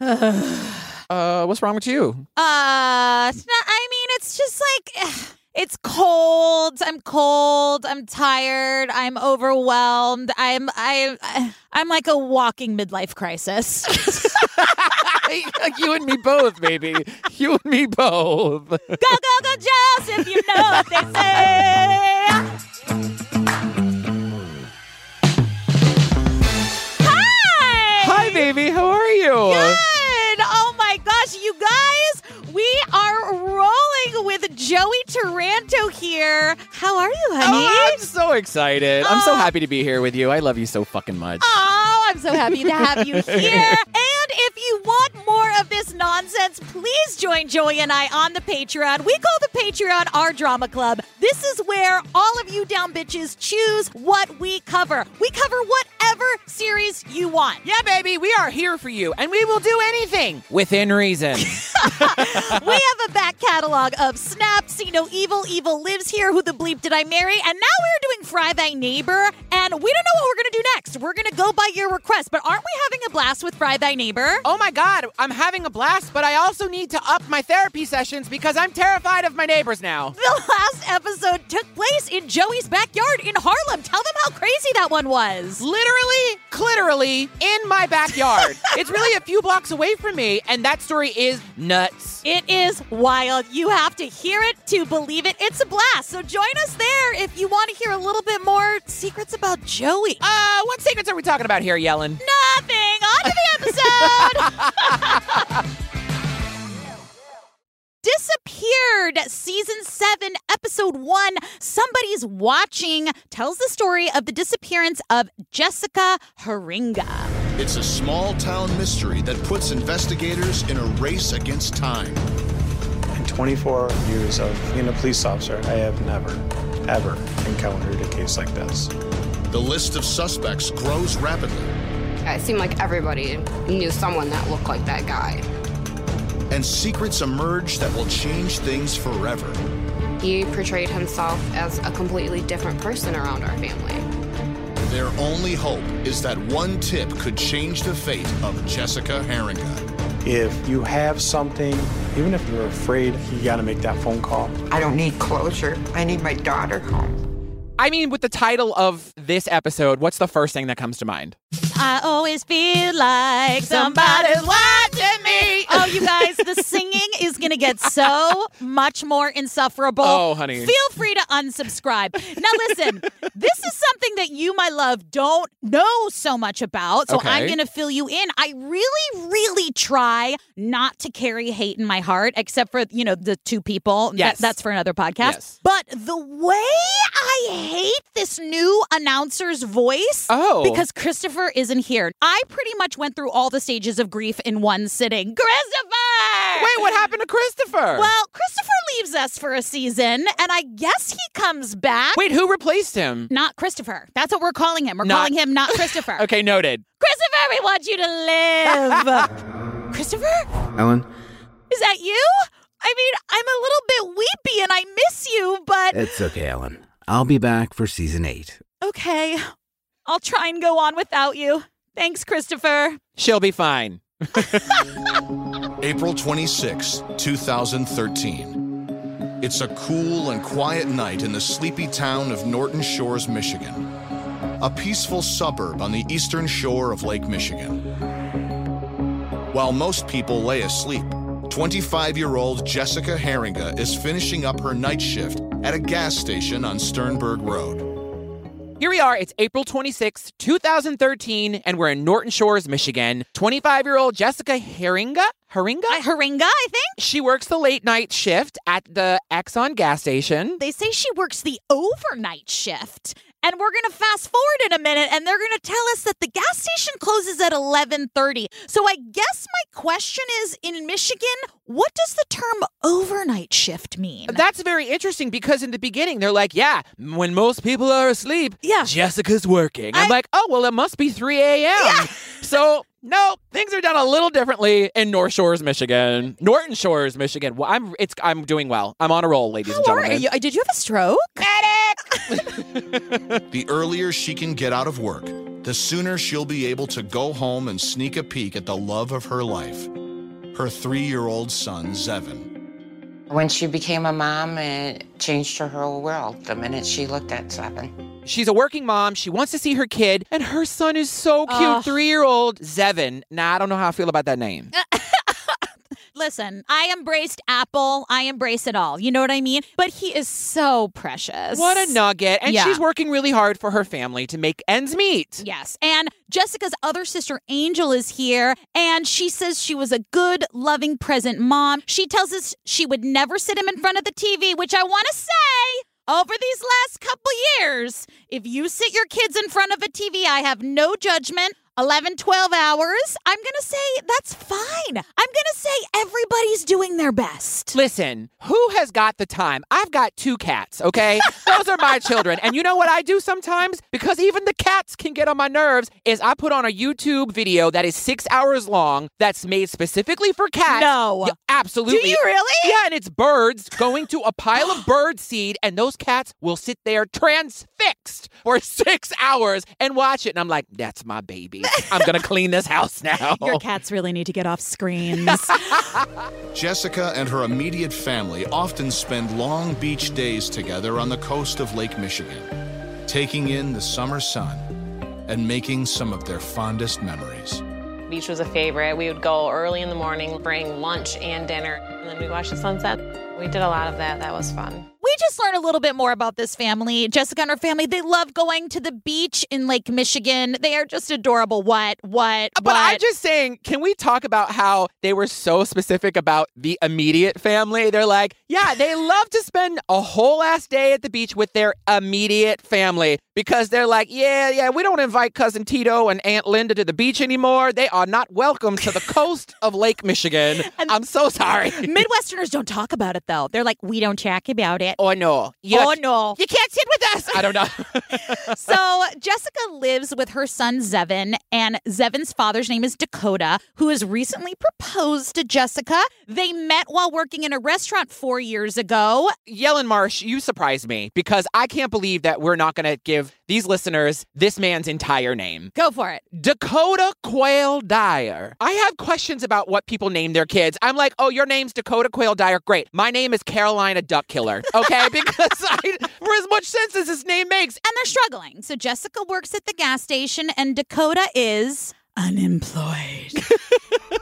uh, what's wrong with you? Uh, it's not, I mean, it's just like it's cold. I'm cold. I'm tired. I'm overwhelmed. I'm I I'm like a walking midlife crisis. you and me both, baby. You and me both. go go go, Joseph! If you know what they say. Hi. Hi, baby. How are you? Good. You guys, we are rolling with Joey Taranto here. How are you, honey? Oh, I'm so excited. I'm so Oh. happy to be here with you. I love you so fucking much. Oh, I'm so happy to have you here. and if you want more of this nonsense, please join Joey and I on the Patreon. We call the Patreon our drama club. This is where all of you down bitches choose what we cover. We cover whatever series you want. Yeah, baby, we are here for you, and we will do anything within reason. we have a back catalog of Snaps, you know, Evil, Evil Lives Here, Who the Bleep Did I Marry? And now we're doing Fry Thy Neighbor, and we don't know what we're gonna do next. We're gonna go by your request, but aren't we having a blast with Fry Thy Neighbor? oh my god, I'm having a blast, but I also need to up my therapy sessions because I'm terrified of my neighbors now. The last episode took place in Joey's backyard in Harlem. Tell them how crazy that one was. Literally, clitorally, in my backyard. it's really a few blocks away from me, and that story is nuts. It is wild. You have to hear it to believe it. It's a blast. So join us there if you want to hear a little bit more secrets about Joey. Uh, what secrets are we talking about here, Yellen? Nothing. On to the episode. Disappeared, season seven, episode one. Somebody's watching tells the story of the disappearance of Jessica Heeringa. It's a small town mystery that puts investigators in a race against time. In 24 years of being a police officer, I have never, ever encountered a case like this. The list of suspects grows rapidly, It seemed like everybody knew someone that looked like that guy. and secrets emerge that will change things forever. He portrayed himself as a completely different person around our family. Their only hope is that one tip could change the fate of Jessica Heeringa. If you have something, even if you're afraid, you gotta make that phone call. I don't need closure. I need my daughter home. I mean, with the title of this episode, what's the first thing that comes to mind? I always feel like somebody's watching me. Oh, you guys, the singing is going to get so much more insufferable. Oh, honey. Feel free to unsubscribe. Now, listen, this is something that you, my love, don't know so much about. So Okay. I'm going to fill you in. I really, really try not to carry hate in my heart, except for, you know, the two people. That- Yes. that's for another podcast. Yes. But the way I hate this new announcer's voice Oh. because Christopher isn't here. I pretty much went through all the stages of grief in one sitting. Christopher! Wait, what happened to Christopher? Well, Christopher leaves us for a season, and I guess he comes back. Wait, who replaced him? Not Christopher. That's what we're calling him. We're Not- calling him not Christopher. Okay, noted. Christopher, we want you to live. Christopher? Ellen, Is that you? I mean, I'm a little bit weepy and I miss you, but it's okay, Ellen. I'll be back for season eight. okay. I'll try and go on without you. Thanks, Christopher. She'll be fine. April 26, 2013. It's a cool and quiet night in the sleepy town of Norton Shores, Michigan, a peaceful suburb on the eastern shore of Lake Michigan. While most people lay asleep, 25 year old Jessica Heeringa is finishing up her night shift at a gas station on Sternberg Road. Here we are. It's April 26, 2013, and we're in Norton Shores, Michigan. 25 year old Jessica Haringa? Haringa? Uh, Haringa, I think. she works the late night shift at the Exxon gas station. They say she works the overnight shift. And we're going to fast forward in a minute and they're going to tell us that the gas station closes at 11:30. So I guess my question is in Michigan, what does the term overnight shift mean? That's very interesting because in the beginning they're like, yeah, when most people are asleep, Yeah. Jessica's working. I'm I- like, oh, well, it must be 3 a.m. So, no, things are done a little differently in North Shores, Michigan. Norton Shores, Michigan. Well, I'm it's I'm doing well. I'm on a roll, ladies and How are gentlemen. you? Did you have a stroke? The earlier she can get out of work, the sooner she'll be able to go home and sneak a peek at the love of her life, her three year old son, Zevin. When she became a mom, it changed her whole world the minute she looked at Zevin. She's a working mom. She wants to see her kid, and her son is so cute. Ugh. Three year old Zevin. Nah, I don't know how I feel about that name. Listen, I embraced Apple. I embrace it all. You know what I mean? But he is so precious. What a nugget. And Yeah. she's working really hard for her family to make ends meet. Yes. And Jessica's other sister, Angel, is here. And she says she was a good, loving, present mom. She tells us she would never sit him in front of the TV, which I want to say. Over these last couple years, if you sit your kids in front of a TV, I have no judgment. 11, 12 hours, I'm going to say that's fine. I'm going to say everybody's doing their best. Listen, who has got the time? I've got two cats, okay? Those are my children. And you know what I do sometimes? Because even the cats can get on my nerves, is I put on a YouTube video that is six hours long that's made specifically for cats. No. Yeah, absolutely. Do you really? Yeah, and it's birds going to a pile of bird seed, and those cats will sit there transfixed for six hours and watch it. And I'm like, that's my baby. I'm going to clean this house now. Your cats really need to get off screens. Jessica and her immediate family often spend long beach days together on the coast of Lake Michigan, taking in the summer sun and making some of their fondest memories. Beach was a favorite. We would go early in the morning, bring lunch and dinner, and then we'd watch the sunset. We did a lot of that. That was fun. We just learned a little bit more about this family. Jessica and her family, they love going to the beach in Lake Michigan. They are just adorable. What? What? But what? I'm just saying, can we talk about how they were so specific about the immediate family? They're like, yeah, they love to spend a whole ass day at the beach with their immediate family because they're like, yeah, yeah, we don't invite cousin Tito and Aunt Linda to the beach anymore. They are not welcome to the coast of Lake Michigan. I'm so sorry. Midwesterners don't talk about it though. They're like, we don't talk about it. Oh no. You, oh no. You can't sit with us. I don't know. so Jessica lives with her son Zevin, and Zevin's father's name is Dakota, who has recently proposed to Jessica. They met while working in a restaurant four years ago. Yellen Marsh, you surprised me because I can't believe that we're not going to give these listeners this man's entire name. Go for it. Dakota Quail Dyer. I have questions about what people name their kids. I'm like, oh, your name's Dakota Quail Dyer. Great. My name is Carolina Duck Killer. Okay, because I, for as much sense as his name makes, And they're struggling. So Jessica works at the gas station, and Dakota is unemployed.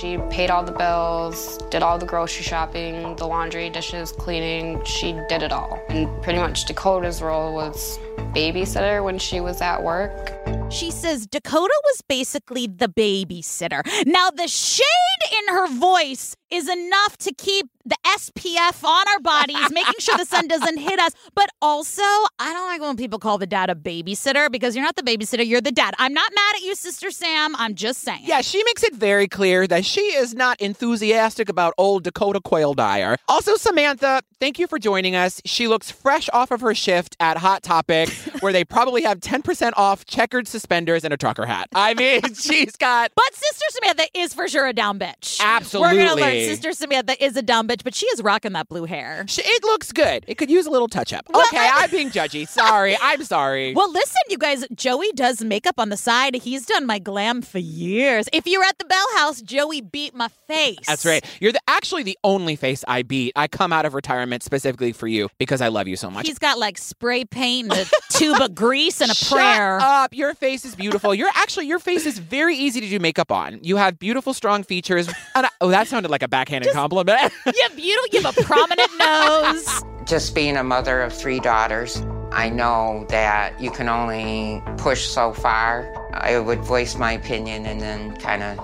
She paid all the bills, did all the grocery shopping, the laundry, dishes, cleaning. She did it all. And pretty much Dakota's role was babysitter when she was at work. She says Dakota was basically the babysitter. Now, the shade in her voice is enough to keep the SPF on our bodies, making sure the sun doesn't hit us. But also, I don't like when people call the dad a babysitter because you're not the babysitter, you're the dad. I'm not mad at you, Sister Sam. I'm just saying. yeah, she makes it very clear that she is not enthusiastic about old Dakota Quail Dyer. Also, Samantha, thank you for joining us. She looks fresh off of her shift at Hot Topic, where they probably have 10% off checkered suspenders and a trucker hat. I mean, she's got But Sister Samantha is for sure a down bitch. Absolutely. We're going to learn Sister Samantha is a dumb bitch, but she is rocking that blue hair. Sh- It looks good. It could use a little touch up. Well, Okay, I- I'm being judgy. Sorry. I'm sorry. Well, listen, you guys, Joey does makeup on the side. He's done my glam for years. If you're at the Bell House, Joey beat my face. That's right. You're the, actually the only face I beat. I come out of retirement specifically for you because I love you so much. He's got like spray paint and a tube of grease and a Shut prayer. up. Your face is beautiful. You're actually, your face is very easy to do makeup on. You have beautiful, strong features. And I, oh, that sounded like a backhanded compliment. You have beautiful, you have a prominent nose. Just being a mother of three daughters, I know that you can only push so far. I would voice my opinion and then kind of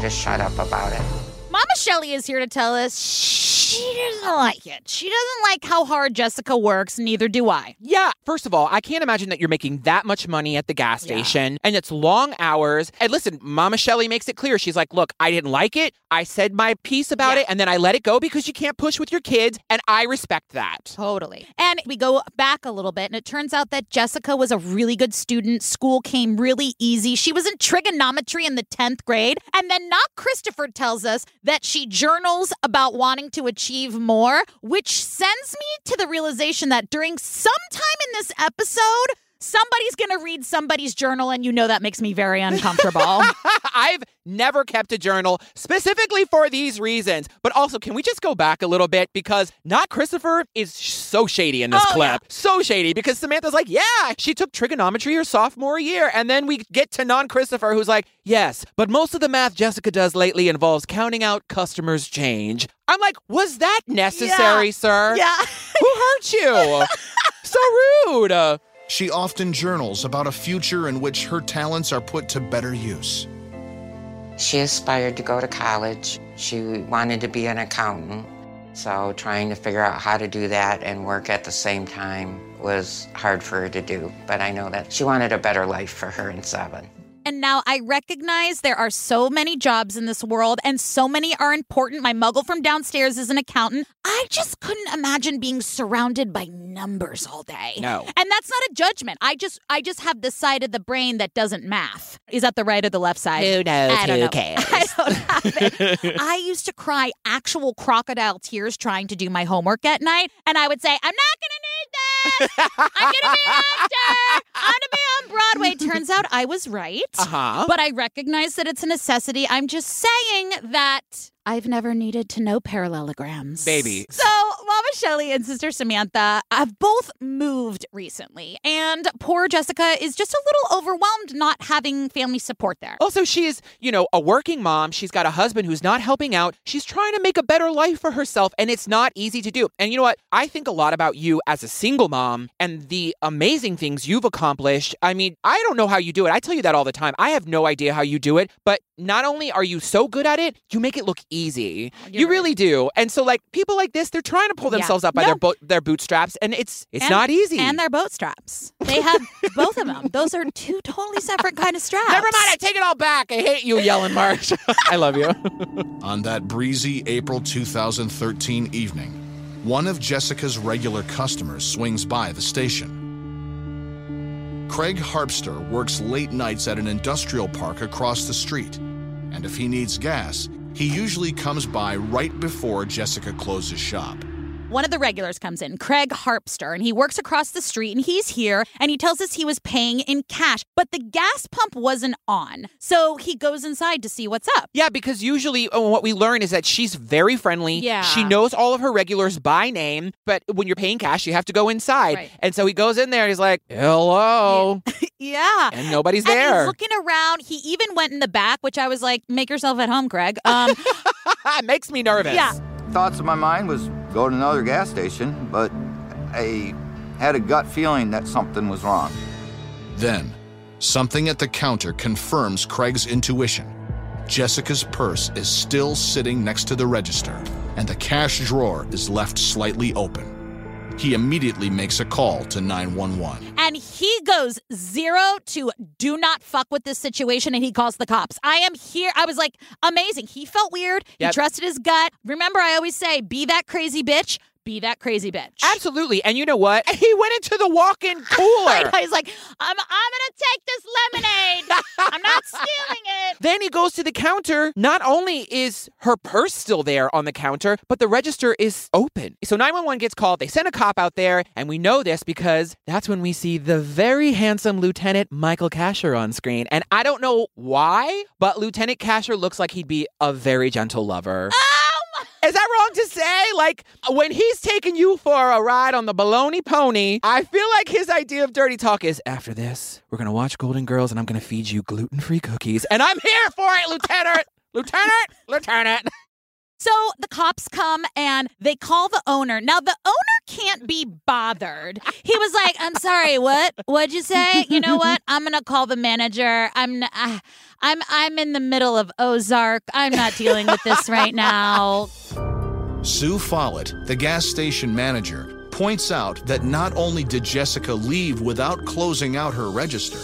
just shut up about it. Mama Shelley is here to tell us she doesn't like it. She doesn't like how hard Jessica works, neither do I. Yeah, first of all, I can't imagine that you're making that much money at the gas station and it's long hours. And listen, Mama Shelley makes it clear. She's like, look, I didn't like it. I said my piece about Yeah. it and then I let it go because you can't push with your kids. And I respect that. Totally. And we go back a little bit, and it turns out that Jessica was a really good student. School came really easy. She was in trigonometry in the 10th grade. And then not Christopher tells us that she journals about wanting to achieve more, which sends me to the realization that during some time in this episode, somebody's going to read somebody's journal, and you know that makes me very uncomfortable. I've never kept a journal specifically for these reasons. But also, can we just go back a little bit? Because not Christopher is so shady in this Oh, clip. yeah. So shady because Samantha's like, yeah, she took trigonometry her sophomore year. And then we get to non Christopher who's like, yes, but most of the math Jessica does lately involves counting out customers' change. I'm like, was that necessary, Yeah. sir? yeah. Who hurt you? so rude. She often journals about a future in which her talents are put to better use. She aspired to go to college. She wanted to be an accountant. So trying to figure out how to do that and work at the same time was hard for her to do. But I know that she wanted a better life for her in Zevin. And now I recognize there are so many jobs in this world and so many are important. My muggle from downstairs is an accountant. I just couldn't imagine being surrounded by numbers all day. No. And that's not a judgment. I just I just have the side of the brain that doesn't math. Is that the right or the left side? Who knows? I don't Who know. cares? I don't have it. I used to cry actual crocodile tears trying to do my homework at night, and I would say, "I'm not gonna I'm gonna be an actor. I'm gonna be on Broadway." Turns out I was right. uh huh. But I recognize that it's a necessity. I'm just saying that I've never needed to know parallelograms. Baby. So, Mama Shelley and Sister Samantha have both moved recently, and poor Jessica is just a little overwhelmed not having family support there. Oh, also, she is, you know, a working mom. She's got a husband who's not helping out. She's trying to make a better life for herself, and it's not easy to do. And you know what? I think a lot about you as a single mom and the amazing things you've accomplished. I mean, I don't know how you do it. I tell you that all the time. I have no idea how you do it, but not only are you so good at it, you make it look easy. You're you right. really do. And so, like, people like this, they're trying to pull Yeah. themselves up by No. their bo- their bootstraps, and it's it's And- not easy. And their boat straps. They have both of them. Those are two totally separate kind of straps. Never mind, I take it all back. I hate you, yelling March. I love you. On that breezy April 2013 evening, one of Jessica's regular customers swings by the station. Craig Harpster works late nights at an industrial park across the street, and if he needs gas, he usually comes by right before Jessica closes shop. One of the regulars comes in, Craig Harpster, and he works across the street and he's here and he tells us he was paying in cash, but the gas pump wasn't on. So he goes inside to see what's up. Yeah, because usually uh, what we learn is that she's very friendly. Yeah. She knows all of her regulars by name, but when you're paying cash, you have to go inside. Right. And so he goes in there and he's like, hello. Yeah. And nobody's And there. he's looking around. He even went in the back, which I was like, make yourself at home, Craig. Um, it makes me nervous. Yeah. Thoughts in my mind was go to another gas station, but I had a gut feeling that something was wrong. Then, something at the counter confirms Craig's intuition. Jessica's purse is still sitting next to the register, and the cash drawer is left slightly open. He immediately makes a call to 911. and he goes zero to do not fuck with this situation and he calls the cops. I am here. I was like, amazing. He felt weird. He trusted his gut. Remember, I always say, be that crazy bitch. Be that crazy bitch. Absolutely. And you know what? He went into the walk in cooler. He's like, I'm, I'm gonna take this lemonade. I'm not stealing it. Then he goes to the counter. Not only is her purse still there on the counter, but the register is open. So 911 gets called. They send a cop out there, and we know this because that's when we see the very handsome Lieutenant Michael Kasher on screen. And I don't know why, but Lieutenant Kasher looks like he'd be a very gentle lover. Ah, Is that wrong to say? Like, when he's taking you for a ride on the baloney pony, I feel like his idea of dirty talk is after this, we're to watch Golden Girls and I'm to feed you gluten free cookies. And I'm here for it, Lieutenant! Lieutenant! Lieutenant! So the cops come and they call the owner. Now the owner can't be bothered. He was like, "I'm sorry, what? What'd you say? You know what? I'm gonna call the manager. I'm, uh, I'm, I'm in the middle of Ozark. I'm not dealing with this right now." Sue Follett, the gas station manager, points out that not only did Jessica leave without closing out her register,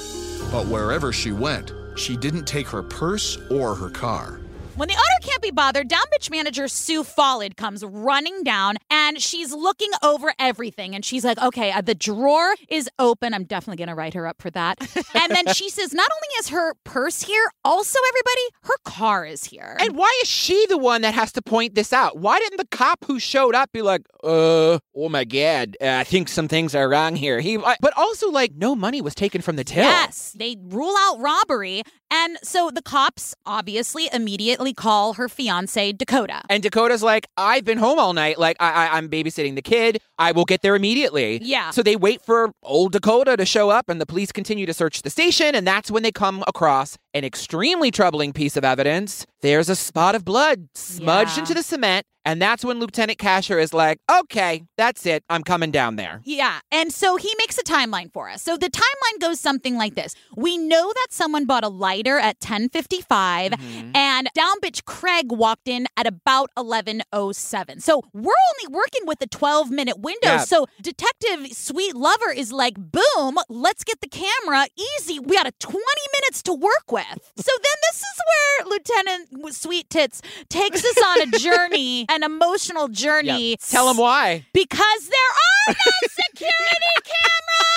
but wherever she went, she didn't take her purse or her car. When the owner can't be bothered, down bitch manager Sue Follett comes running down and she's looking over everything. And she's like, okay, uh, the drawer is open. I'm definitely going to write her up for that. and then she says, not only is her purse here, also, everybody, her car is here. And why is she the one that has to point this out? Why didn't the cop who showed up be like, uh, oh my God, uh, I think some things are wrong here? He, uh, but also like, no money was taken from the till. Yes, they rule out robbery. And so the cops obviously immediately call her fiance, Dakota. And Dakota's like, I've been home all night. Like, I, I, I'm babysitting the kid. I will get there immediately. Yeah. So they wait for old Dakota to show up, and the police continue to search the station. And that's when they come across an extremely troubling piece of evidence. There's a spot of blood smudged Yeah. into the cement. And that's when Lieutenant Kasher is like, okay, that's it. I'm coming down there. Yeah. And so he makes a timeline for us. So the timeline goes something like this. We know that someone bought a lighter at 1055 Mm-hmm. and down bitch Craig walked in at about 1107. So we're only working with a 12 minute window. Yeah. So Detective Sweet Lover is like, boom, let's get the camera easy. We got a 20 minutes to work with. So then this is where Lieutenant Sweet Tits takes us on a journey, an emotional journey. Yeah. Tell him why. Because there are no security cameras.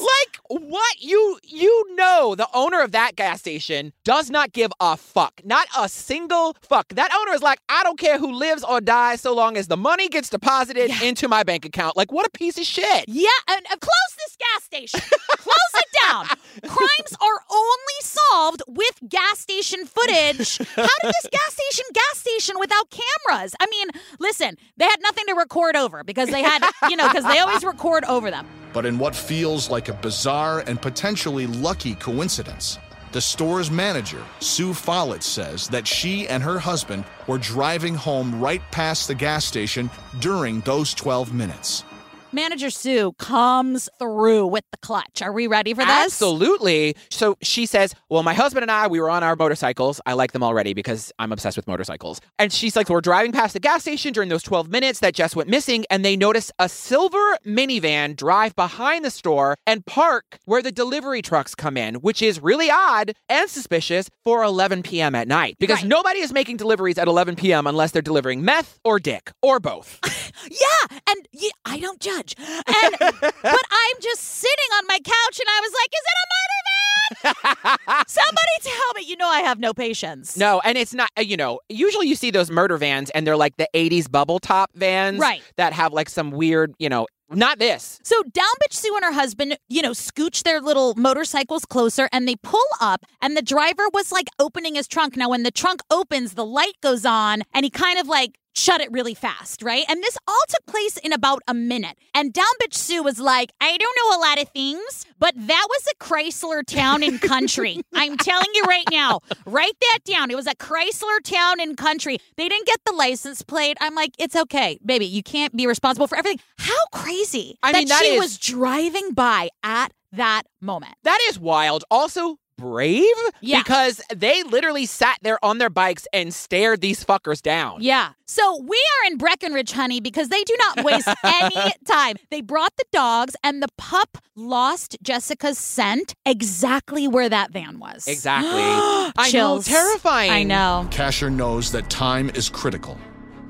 Like what you you know the owner of that gas station does not give a fuck. Not a single fuck. That owner is like, I don't care who lives or dies so long as the money gets deposited into my bank account. Like what a piece of shit. Yeah, and uh, close this gas station. close it down. Crimes are only solved with gas station footage. How did this gas station gas station without cameras? I mean, listen, they had nothing to record over because they had, you know, because they always record over them. But in what feels like a bizarre and potentially lucky coincidence, the store's manager, Sue Follett, says that she and her husband were driving home right past the gas station during those 12 minutes. Manager Sue comes through with the clutch. Are we ready for this? Absolutely. So she says, Well, my husband and I, we were on our motorcycles. I like them already because I'm obsessed with motorcycles. And she's like, We're driving past the gas station during those 12 minutes that Jess went missing. And they notice a silver minivan drive behind the store and park where the delivery trucks come in, which is really odd and suspicious for 11 p.m. at night because Right. nobody is making deliveries at 11 p.m. unless they're delivering meth or dick or both. Yeah, and yeah, I don't judge. And but I'm just sitting on my couch and I was like, is it a murder van? Somebody tell me. You know I have no patience. No, and it's not, uh, you know, usually you see those murder vans and they're like the 80s bubble top vans. Right. That have like some weird, you know, not this. So down bitch Sue and her husband, you know, scooch their little motorcycles closer and they pull up and the driver was like opening his trunk. Now when the trunk opens, the light goes on and he kind of like shut it really fast, right? And this all took place in about a minute. And down bitch Sue was like, I don't know a lot of things, but that was a Chrysler town and country. I'm telling you right now, write that down. It was a Chrysler town and country. They didn't get the license plate. I'm like, it's okay, baby. You can't be responsible for everything. How crazy I that mean, that she is- was driving by at that moment. That is wild. Also, brave Yeah. because they literally sat there on their bikes and stared these fuckers down. Yeah. So we are in Breckenridge, honey, because they do not waste any time. They brought the dogs, and the pup lost Jessica's scent exactly where that van was. Exactly. I know, terrifying. I know. Kasher knows that time is critical.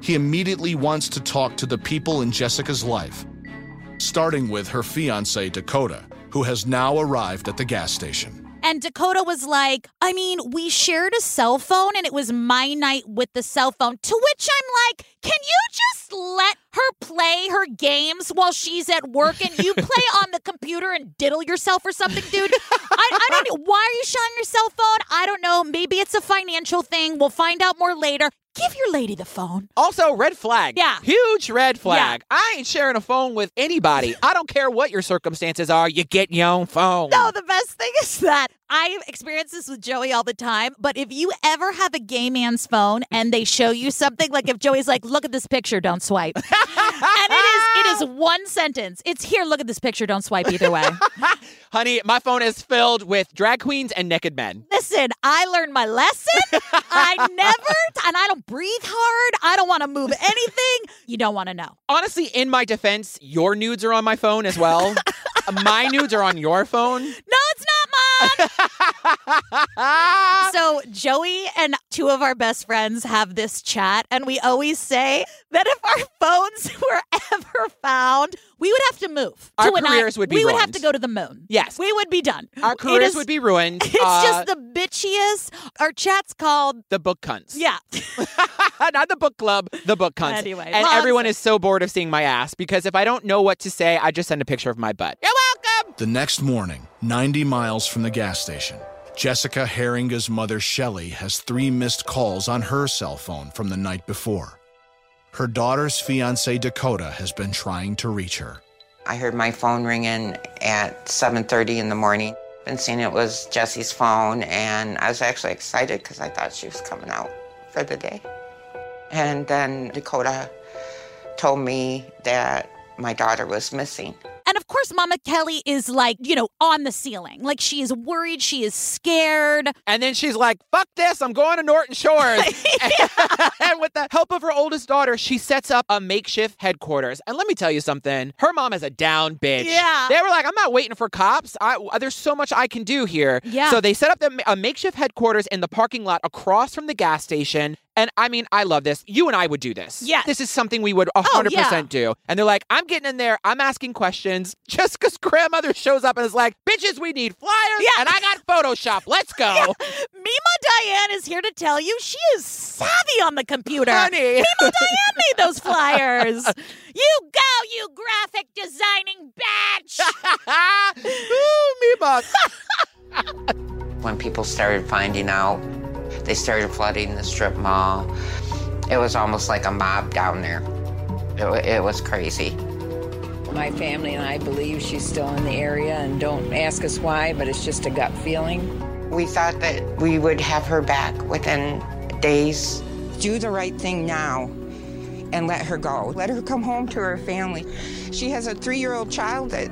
He immediately wants to talk to the people in Jessica's life, starting with her fiance, Dakota, who has now arrived at the gas station. And Dakota was like, I mean, we shared a cell phone and it was my night with the cell phone. To which I'm like, can you just let her play her games while she's at work and you play on the computer and diddle yourself or something, dude? I, I don't. Why are you showing your cell phone? I don't know. Maybe it's a financial thing. We'll find out more later. Give your lady the phone. Also, red flag. Yeah. Huge red flag. Yeah. I ain't sharing a phone with anybody. I don't care what your circumstances are. You get your own phone. No, the best thing is that I experience this with Joey all the time. But if you ever have a gay man's phone and they show you something, like if Joey's like, "Look at this picture, don't swipe," and it is is one sentence. It's here. Look at this picture, don't swipe either way. Honey, my phone is filled with drag queens and naked men. Listen, I learned my lesson. I never, and I don't breathe hard. I don't want to move anything. You don't want to know. Honestly, in my defense, your nudes are on my phone as well. Uh, my nudes are on your phone. No, it's not mine. so Joey and two of our best friends have this chat, and we always say that if our phones were ever found, we would have to move. Our to careers i- would be We would have to go to the moon. Yes. we would be done. Our careers is- would be ruined. It's Uh, just the bitchiest. Our chat's called. the book cunts. Yeah. Not the book club, the book cunts. Anyway, and long everyone is so bored of seeing my ass because if I don't know what to say, I just send a picture of my butt. You're welcome. The next morning, 90 miles from the gas station, Jessica Heeringa's mother, Shelley, has three missed calls on her cell phone from the night before. Her daughter's fiance, Dakota, has been trying to reach her. I heard my phone ringing at 7:30 in the morning and seeing it was Jesse's phone and I was actually excited because I thought she was coming out for the day. And then Dakota told me that my daughter was missing. And of course, Mama Kelly is like, you know, on the ceiling. Like she is worried. She is scared. And then she's like, fuck this, I'm going to Norton Shores. and with the help of her oldest daughter, she sets up a makeshift headquarters. And let me tell you something her mom is a down bitch. Yeah. They were like, I'm not waiting for cops. I, there's so much I can do here. Yeah. So they set up the, a makeshift headquarters in the parking lot across from the gas station. And I mean, I love this. You and I would do this. Yes. This is something we would 100% yeah. do. And they're like, I'm getting in there, I'm asking questions. Jessica's grandmother shows up and is like, bitches, we need flyers. Yeah. And I got Photoshop. Let's go. Mima Diane is here to tell you she is savvy on the computer. Honey. Mima Diane made those flyers. you go, you graphic designing bitch. Ooh, me buck. When people started finding out, they started flooding the strip mall. It was almost like a mob down there. It, it was crazy. My family and I believe she's still in the area, and don't ask us why, but it's just a gut feeling. We thought that we would have her back within days. Do the right thing now and let her go. Let her come home to her family. She has a three year old child that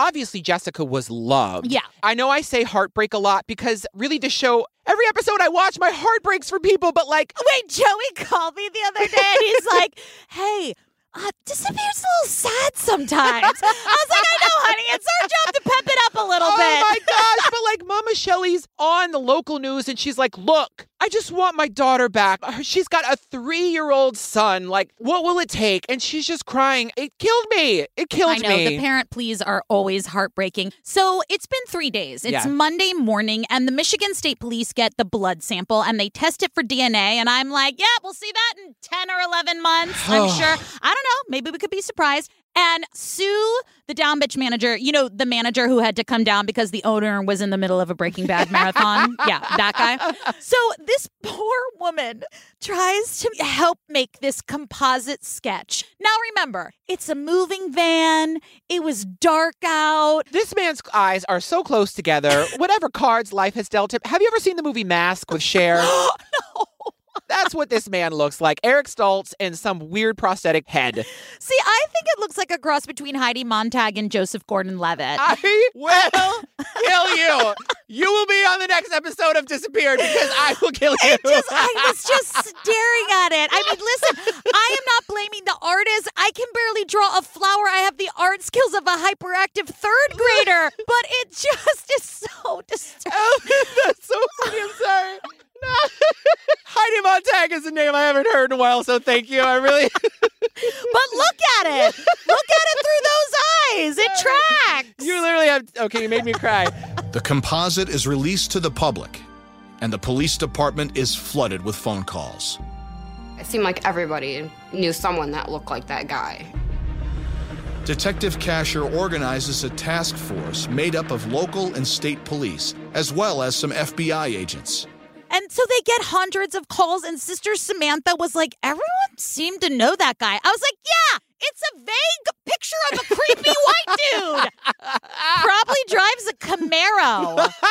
Obviously, Jessica was loved. Yeah. I know I say heartbreak a lot because really to show every episode I watch, my heart breaks for people, but like, Wait, Joey called me the other day and he's like, hey, uh, disappears a little sad sometimes. I was like, I know, honey. It's our job to pep it up a little oh bit. Oh my gosh, but like Mama Shelley's on the local news and she's like, look, I just want my daughter back. She's got a three year old son. Like, what will it take? And she's just crying. It killed me. It killed me. I know me. the parent pleas are always heartbreaking. So it's been three days. It's Yeah. Monday morning, and the Michigan State Police get the blood sample and they test it for DNA. And I'm like, yeah, we'll see that in 10 or 11 months. I'm sure. I don't know. Maybe we could be surprised. And Sue, the down bitch manager, you know, the manager who had to come down because the owner was in the middle of a Breaking Bad marathon. yeah, that guy. So this poor woman tries to help make this composite sketch. Now remember, it's a moving van. It was dark out. This man's eyes are so close together. Whatever cards life has dealt him. Have you ever seen the movie Mask with Cher? no. That's what this man looks like. Eric Stoltz and some weird prosthetic head. See, I think it looks like a cross between Heidi Montag and Joseph Gordon-Levitt. I will kill you. You will be on the next episode of Disappeared because I will kill you. Just, I was just staring at it. I mean, listen, I am not blaming the artist. I can barely draw a flower. I have the art skills of a hyperactive third grader, but it just is so disturbing. Oh, that's so funny. I'm sorry. No. Heidi Montag is a name I haven't heard in a while, so thank you. I really. But look at it. Look at it through those eyes. It tracks. you literally have. Okay, you made me cry. The composite is released to the public, and the police department is flooded with phone calls. It seemed like everybody knew someone that looked like that guy. Detective Kasher organizes a task force made up of local and state police, as well as some FBI agents. And so they get hundreds of calls, and Sister Samantha was like, everyone seemed to know that guy. I was like, yeah, it's a vague picture of a creepy white dude. Probably drives a Camaro.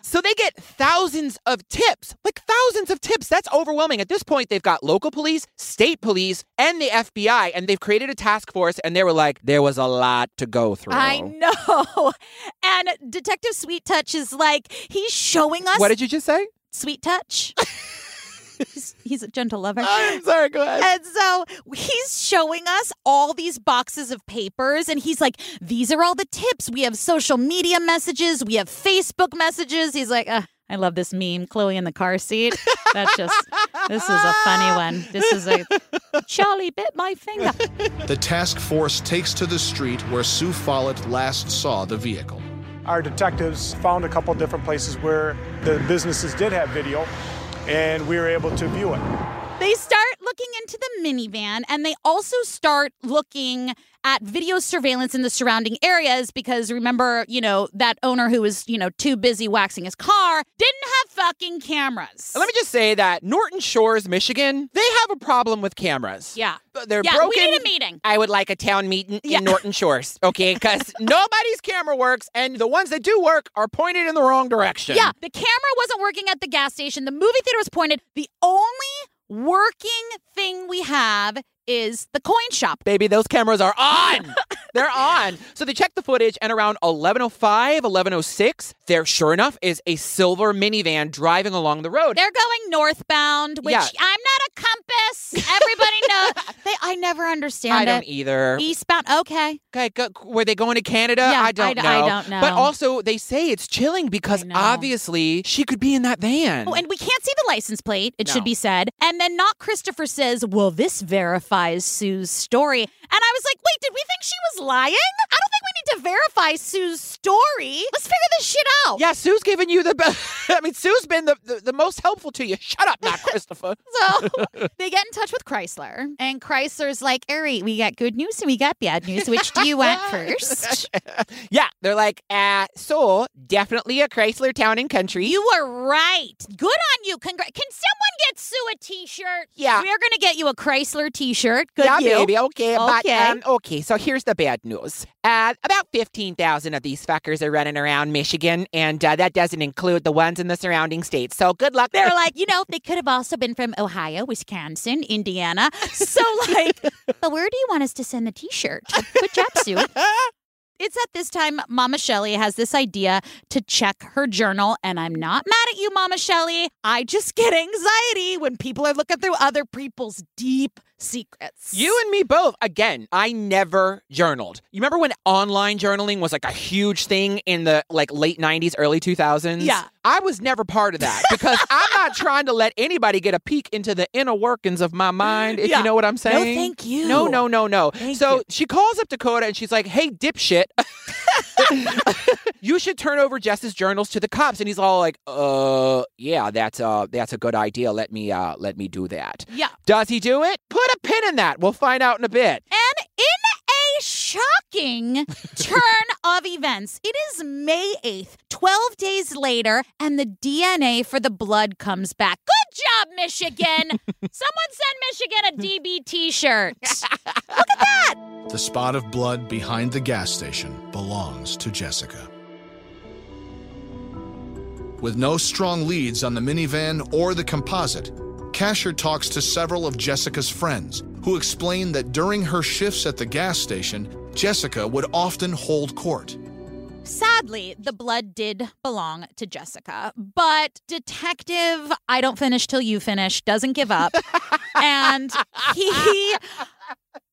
So they get thousands of tips, like thousands of tips. That's overwhelming. At this point, they've got local police, state police, and the FBI, and they've created a task force. And they were like, there was a lot to go through. I know. And Detective Sweet Touch is like, he's showing us What did you just say? Sweet Touch. he's, he's a gentle lover. I'm sorry, go ahead. And so he's showing us all these boxes of papers, and he's like, These are all the tips. We have social media messages, we have Facebook messages. He's like, uh, I love this meme, Chloe in the car seat. That's just, this is a funny one. This is a, Charlie bit my finger. The task force takes to the street where Sue Follett last saw the vehicle. Our detectives found a couple different places where the businesses did have video, and we were able to view it. They start looking into the minivan and they also start looking at video surveillance in the surrounding areas because remember, you know, that owner who was, you know, too busy waxing his car didn't have fucking cameras. Let me just say that Norton Shores, Michigan, they have a problem with cameras. Yeah. They're yeah, broken. we need a meeting. I would like a town meeting Yeah. in Norton Shores, okay? Because nobody's camera works, and the ones that do work are pointed in the wrong direction. Yeah, the camera wasn't working at the gas station. The movie theater was pointed. The only working thing we have is the coin shop. Baby, those cameras are on. They're on. So they check the footage, and around 1105, 1106, there, sure enough, is a silver minivan driving along the road. They're going northbound, which Yeah. I'm not a compass. Everybody knows. They, I never understand I don't it. either. Eastbound, okay. Okay, go, were they going to Canada? Yeah, I don't I know. I don't know. But also, they say it's chilling because obviously she could be in that van. Oh, and we can't see the license plate, it No. should be said. And then not Christopher says, Well, this verifies Sue's story. And I was like, Wait, did we think she was lying? I don't think we need to verify Sue's story. Let's figure this shit out. yeah, Sue's giving you the best. I mean, Sue's been the, the, the most helpful to you. Shut up, not Christopher. So they get in touch with Chrysler, and Chrysler's like, Ari, we got good news and we got bad news. Which do you want first? yeah, they're like, uh, so definitely a Chrysler town and country. You were right. Good on you. Congra- Can someone get Sue a t-shirt? Yeah. We're going to get you a Chrysler t-shirt. Good yeah, you. baby. Okay, but Okay. um, okay. So here's the bad news. Uh, about fifteen thousand of these fuckers are running around Michigan, and uh, that doesn't include the ones in the surrounding states. So good luck. They're like, you know, they could have also been from Ohio, Wisconsin, Indiana. So, like, but where do you want us to send the t shirt? Good job, Sue. It's at this time Mama Shelley has this idea to check her journal, and I'm not mad at you, Mama Shelley. I just get anxiety when people are looking through other people's deep secrets. You and me both. Again, I never journaled. You remember when online journaling was like a huge thing in the like late 90s, early 2000s? Yeah. I was never part of that because I'm not trying to let anybody get a peek into the inner workings of my mind, if Yeah. you know what I'm saying. No, thank you. No, no, no, no. Thank so you. she calls up Dakota and she's like, hey, dipshit. you should turn over Jess's journals to the cops. And he's all like, uh, yeah, that's uh that's a good idea. Let me uh let me do that. Yeah. Does he do it? Put a pin in that. We'll find out in a bit. And in a shocking turn of events, it is May 8th, 12 days later, and the DNA for the blood comes back. Good job, Michigan. Someone send Michigan a DB t shirt. Look at that. The spot of blood behind the gas station belongs to Jessica. With no strong leads on the minivan or the composite, Kasher talks to several of Jessica's friends who explain that during her shifts at the gas station, Jessica would often hold court. Sadly, the blood did belong to Jessica, but Detective I don't finish till you finish doesn't give up. and he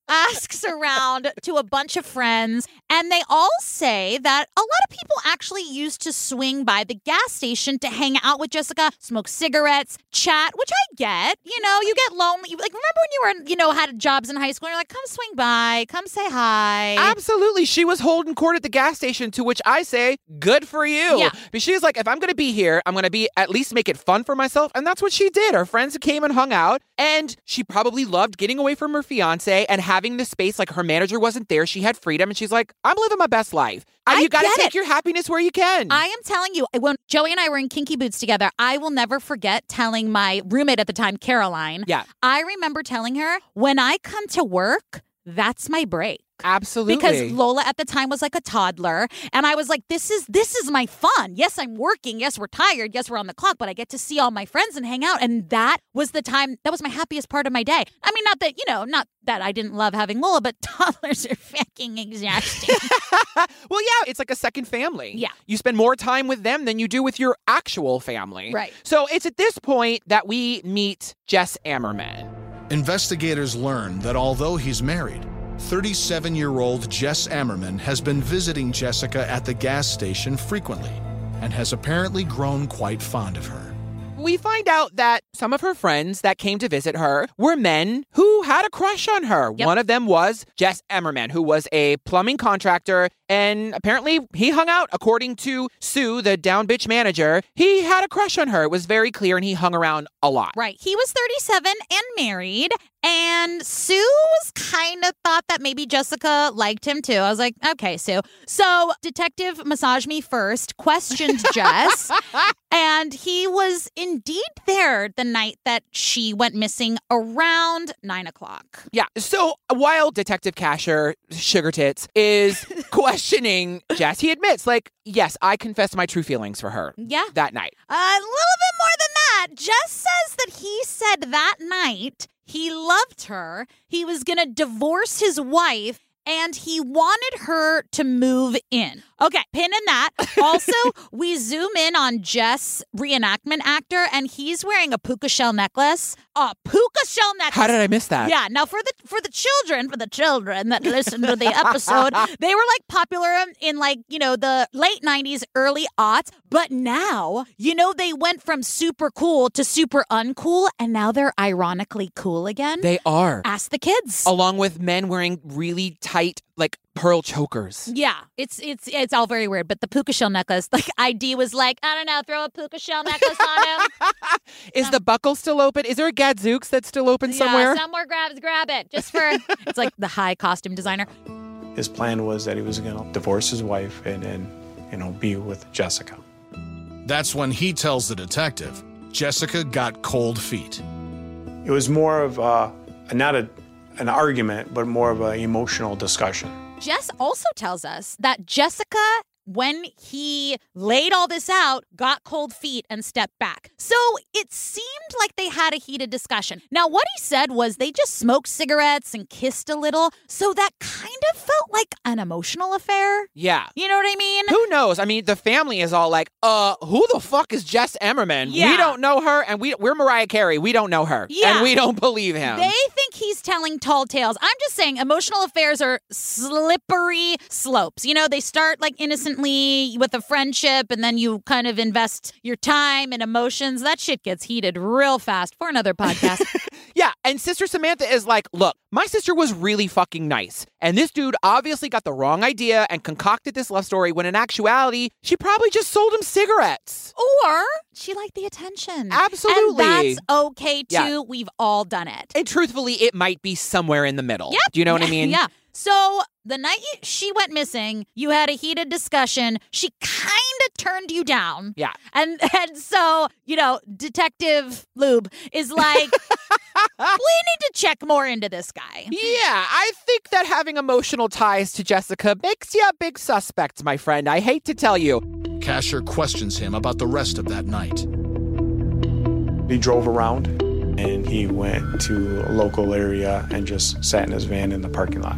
asks around to a bunch of friends, and they all say that a lot of people actually used to swing by the gas station to hang out with Jessica, smoke cigarettes, chat, which I get. You know, you get lonely. Like, remember when you were, you know, had jobs in high school and you're like, come swing by, come say hi. Absolutely. She was holding court at the gas station, to which I say, good for you. Yeah. But she's like, if I'm going to be here, I'm going to be at least make it fun for myself. And that's what she did. Her friends came and hung out. And she probably loved getting away from her fiance and having the space. Like her manager wasn't there. She had freedom. And she's like, I'm living my best life. And I you got to take it. your happiness where you can. I am telling you, when Joey and I were in Kinky Boots together, I will never forget telling my roommate at the time, Caroline. Yeah. I remember telling her, when I come to work, that's my break. Absolutely. because Lola at the time was like a toddler and I was like this is this is my fun. Yes, I'm working. Yes, we're tired. Yes, we're on the clock, but I get to see all my friends and hang out and that was the time that was my happiest part of my day. I mean, not that, you know, not that I didn't love having Lola, but toddlers are fucking exhausting. well, yeah, it's like a second family. Yeah. You spend more time with them than you do with your actual family. Right. So it's at this point that we meet Jess Ammerman. Investigators learn that although he's married, 37 year old Jess Ammerman has been visiting Jessica at the gas station frequently and has apparently grown quite fond of her. We find out that some of her friends that came to visit her were men who had a crush on her. Yep. One of them was Jess Emmerman, who was a plumbing contractor, and apparently he hung out, according to Sue, the down bitch manager. He had a crush on her. It was very clear, and he hung around a lot. Right. He was 37 and married. And Sue was kind of thought that maybe Jessica liked him too. I was like, okay, Sue. So Detective Massage Me first questioned Jess. and he was indeed there the night that she went missing around nine o'clock. Yeah. So while Detective Kasher, Sugar Tits, is questioning Jess, he admits, like, yes, I confessed my true feelings for her Yeah. that night. A little bit more than that. Jess says that he said that night he loved her, he was going to divorce his wife, and he wanted her to move in. Okay, pin in that. Also, we zoom in on Jess, reenactment actor, and he's wearing a puka shell necklace. A puka shell necklace. How did I miss that? Yeah. Now for the for the children, for the children that listen to the episode, they were like popular in like, you know, the late 90s, early aughts, but now, you know, they went from super cool to super uncool and now they're ironically cool again. They are. Ask the kids. Along with men wearing really tight, like pearl chokers. Yeah, it's it's it's all very weird. But the puka shell necklace, like ID was like, I don't know, throw a puka shell necklace on him. Is the buckle still open? Is there a Gadzooks that's still open somewhere? Yeah, somewhere grabs grab it. Just for it's like the high costume designer. His plan was that he was going to divorce his wife and then, you know, be with Jessica. That's when he tells the detective Jessica got cold feet. It was more of a, not a, an argument, but more of an emotional discussion. Jess also tells us that Jessica, when he laid all this out, got cold feet and stepped back. So it seemed like they had a heated discussion. Now, what he said was they just smoked cigarettes and kissed a little. So that kind of felt like an emotional affair. Yeah. You know what I mean? Who knows? I mean, the family is all like, uh, who the fuck is Jess Emmerman? We don't know her, and we, we're Mariah Carey. We don't know her. Yeah. And we don't believe him. They think he's telling tall tales. I'm just saying emotional affairs are slippery slopes. You know, they start like with a friendship and then you kind of invest your time and emotions. That shit gets heated real fast for another podcast. yeah, and Sister Samantha is like, look, my sister was really fucking nice. And this dude obviously got the wrong idea and concocted this love story when in actuality, she probably just sold him cigarettes. or she liked the attention. Absolutely. And that's okay too. Yeah. We've all done it. And truthfully, it might be somewhere in the middle. Yeah. Do you know what I mean? Yeah. So the night she went missing, you had a heated discussion. She kind of turned you down. Yeah. And and so, you know, Detective Lube is like, we need to check more into this guy. Yeah, I think that having emotional ties to Jessica makes you a big suspect, my friend. I hate to tell you. Kasher questions him about the rest of that night. He drove around and he went to a local area and just sat in his van in the parking lot.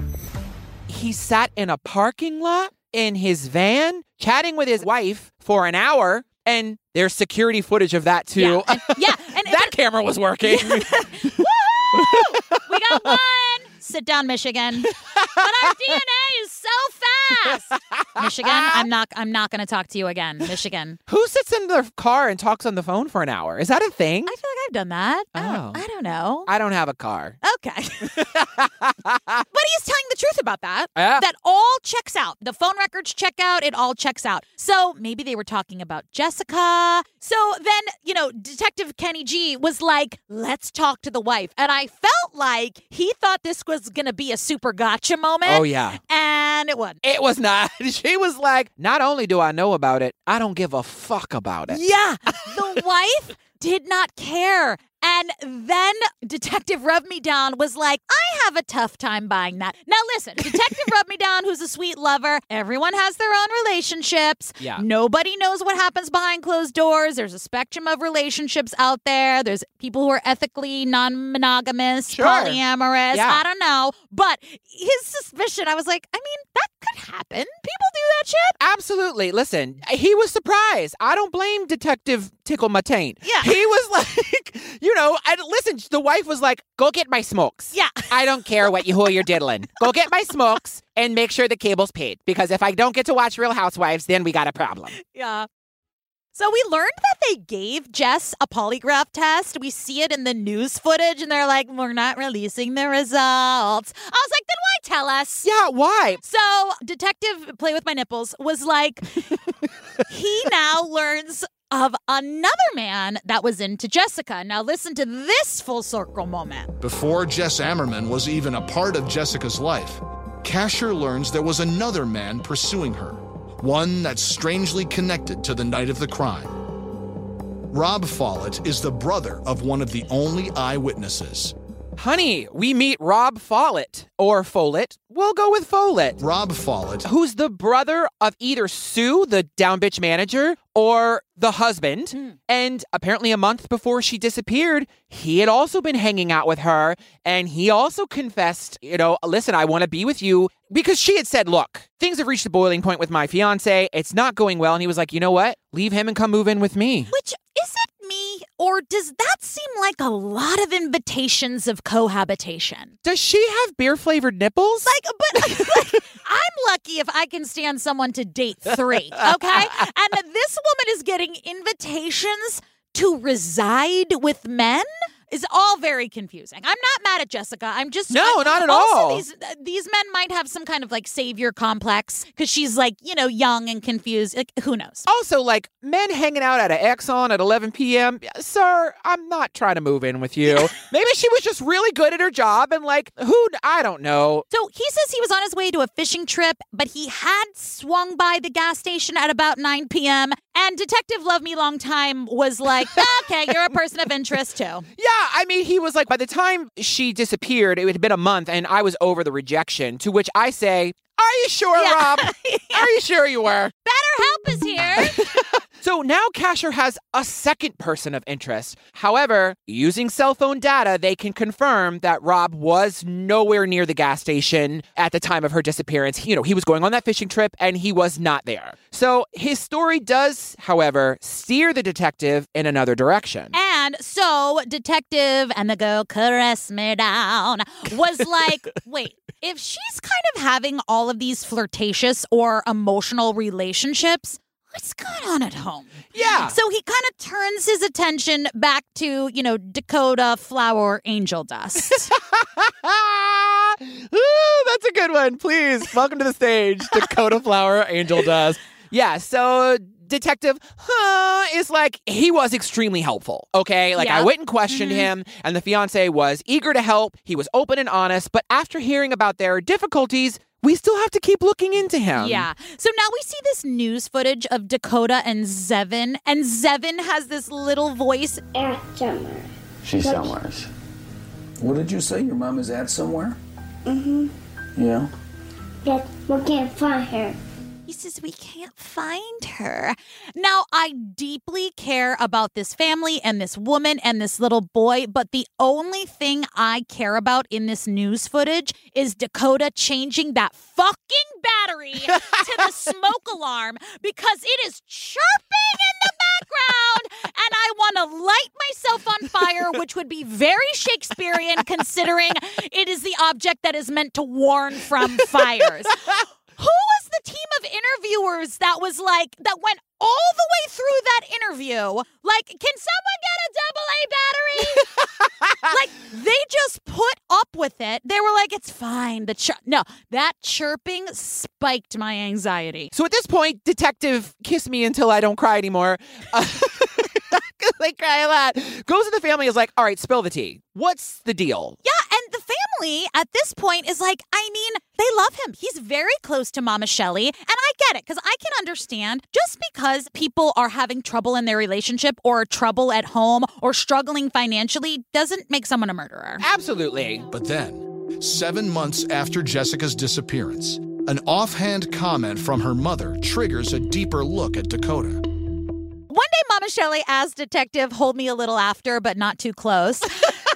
He sat in a parking lot in his van chatting with his wife for an hour, and there's security footage of that too. Yeah. And, yeah. And that camera was working. We got one. Sit down, Michigan. But our DNA is so fast. Michigan, I'm not I'm not gonna talk to you again. Michigan. Who sits in their car and talks on the phone for an hour? Is that a thing? I feel like I've done that. I don't, Oh. I don't know. I don't have a car. Okay. but he's telling the truth about that. Yeah. That all checks out. The phone records check out. It all checks out. So maybe they were talking about Jessica. So then, you know, Detective Kenny G was like, let's talk to the wife. And I felt like he thought this was going to be a super gotcha moment. Oh, yeah. And it wasn't. It was not. She was like, not only do I know about it, I don't give a fuck about it. Yeah. The wife did not care. And then Detective Rub Me Down was like, I have a tough time buying that. Now, listen, Detective Rub Me Down, who's a sweet lover, everyone has their own relationships. Yeah. Nobody knows what happens behind closed doors. There's a spectrum of relationships out there. There's people who are ethically non monogamous, Sure. polyamorous. Yeah. I don't know. But his suspicion, I was like, I mean, that could happen. People do that. Absolutely. Listen, he was surprised. I don't blame Detective Tickle My Taint. Yeah. He was like, you know, and listen, the wife was like, go get my smokes. Yeah. I don't care what you who you're diddling. Go get my smokes and make sure the cable's paid. Because if I don't get to watch Real Housewives, then we got a problem. Yeah. So we learned that they gave Jess a polygraph test. We see it in the news footage, and they're like, we're not releasing the results. I was like, then why tell us? Yeah, why? So, Detective Play with My Nipples was like, he now learns of another man that was into Jessica. Now, listen to this full circle moment. Before Jess Ammerman was even a part of Jessica's life, Kasher learns there was another man pursuing her, one that's strangely connected to the night of the crime. Rob Follett is the brother of one of the only eyewitnesses. Honey, we meet Rob Follett or Follett. We'll go with Follett. Rob Follett, Who's the brother of either Sue, the down bitch manager, or the husband. Hmm. And apparently, a month before she disappeared, he had also been hanging out with her. And he also confessed, you know, listen, I want to be with you because she had said, look, things have reached a boiling point with my fiance. It's not going well. And he was like, you know what? Leave him and come move in with me. Which is it me, or does that seem like a lot of invitations of cohabitation? Does she have beer flavored nipples? Like, but like, I'm lucky if I can stand someone to date three, okay? and this woman is getting invitations to reside with men is all very confusing. I'm not mad at Jessica. I'm just No, I- not at also all. These uh, these men might have some kind of like savior complex because she's like you know young and confused. Like who knows? Also, like men hanging out at an Exxon at 11 p.m. Sir, I'm not trying to move in with you. Maybe she was just really good at her job and like who I don't know. So he says he was on his way to a fishing trip, but he had swung by the gas station at about 9 p.m. And Detective Love Me Long Time was like, okay, you're a person of interest too. Yeah, I mean, he was like, by the time she disappeared, it had been a month, and I was over the rejection. To which I say, Are you sure, Yeah. Rob? Are you sure you were? Better help is here. So now Kasher has a second person of interest. However, using cell phone data, they can confirm that Rob was nowhere near the gas station at the time of her disappearance. You know, he was going on that fishing trip and he was not there. So his story does, however, steer the detective in another direction. And so Detective and the girl caress me down was like, wait, if she's kind of having all of these flirtatious or emotional relationships, what's going on at home? Yeah. So he kind of turns his attention back to, you know, Dakota Flower Angel Dust. Ooh, that's a good one. Please, welcome to the stage, Dakota Flower Angel does. Yeah, so Detective huh, is like, he was extremely helpful. Okay. Like, I went and questioned Mhm. him, and the fiance was eager to help. He was open and honest. But after hearing about their difficulties, we still have to keep looking into him. Yeah. So now we see this news footage of Dakota and Zevin, and Zevin has this little voice. At summer. She's somewheres. What did you say? Your mom is at somewhere? Mm-hmm. Yeah. That we can't find her. He says, We can't find her. Now, I deeply care about this family and this woman and this little boy, but the only thing I care about in this news footage is Dakota changing that fucking battery to the smoke alarm because it is chirping in the background and I want to light myself on fire, which would be very Shakespearean considering it is the object that is meant to warn from fires. Who was the team of interviewers that was like, that went all the way through that interview? Like, can someone get a double A battery? like, they just put up with it. They were like, it's fine. The chir- No, that chirping spiked my anxiety. So at this point, Detective Kiss Me Until I Don't Cry Anymore. Uh, they cry a lot. Goes to the family is like, all right, spill the tea. What's the deal? Yeah, and the family at this point is like, I mean, they love him. He's very close to Mama Shelley. And I get it because I can understand just because people are having trouble in their relationship or trouble at home or struggling financially doesn't make someone a murderer. Absolutely. But then, seven months after Jessica's disappearance, an offhand comment from her mother triggers a deeper look at Dakota. One day, Mama Shelley, as detective, hold me a little after, but not too close.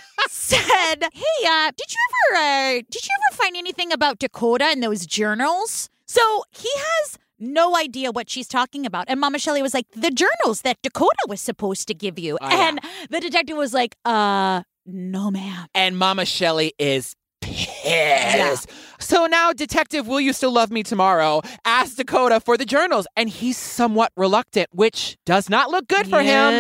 said, "Hey, uh, did you ever, uh, did you ever find anything about Dakota in those journals?" So he has no idea what she's talking about, and Mama Shelley was like, "The journals that Dakota was supposed to give you," Oh, yeah. and the detective was like, "Uh, no, ma'am." And Mama Shelley is pissed. So now Detective Will You Still Love Me Tomorrow asks Dakota for the journals, and he's somewhat reluctant, which does not look good for him.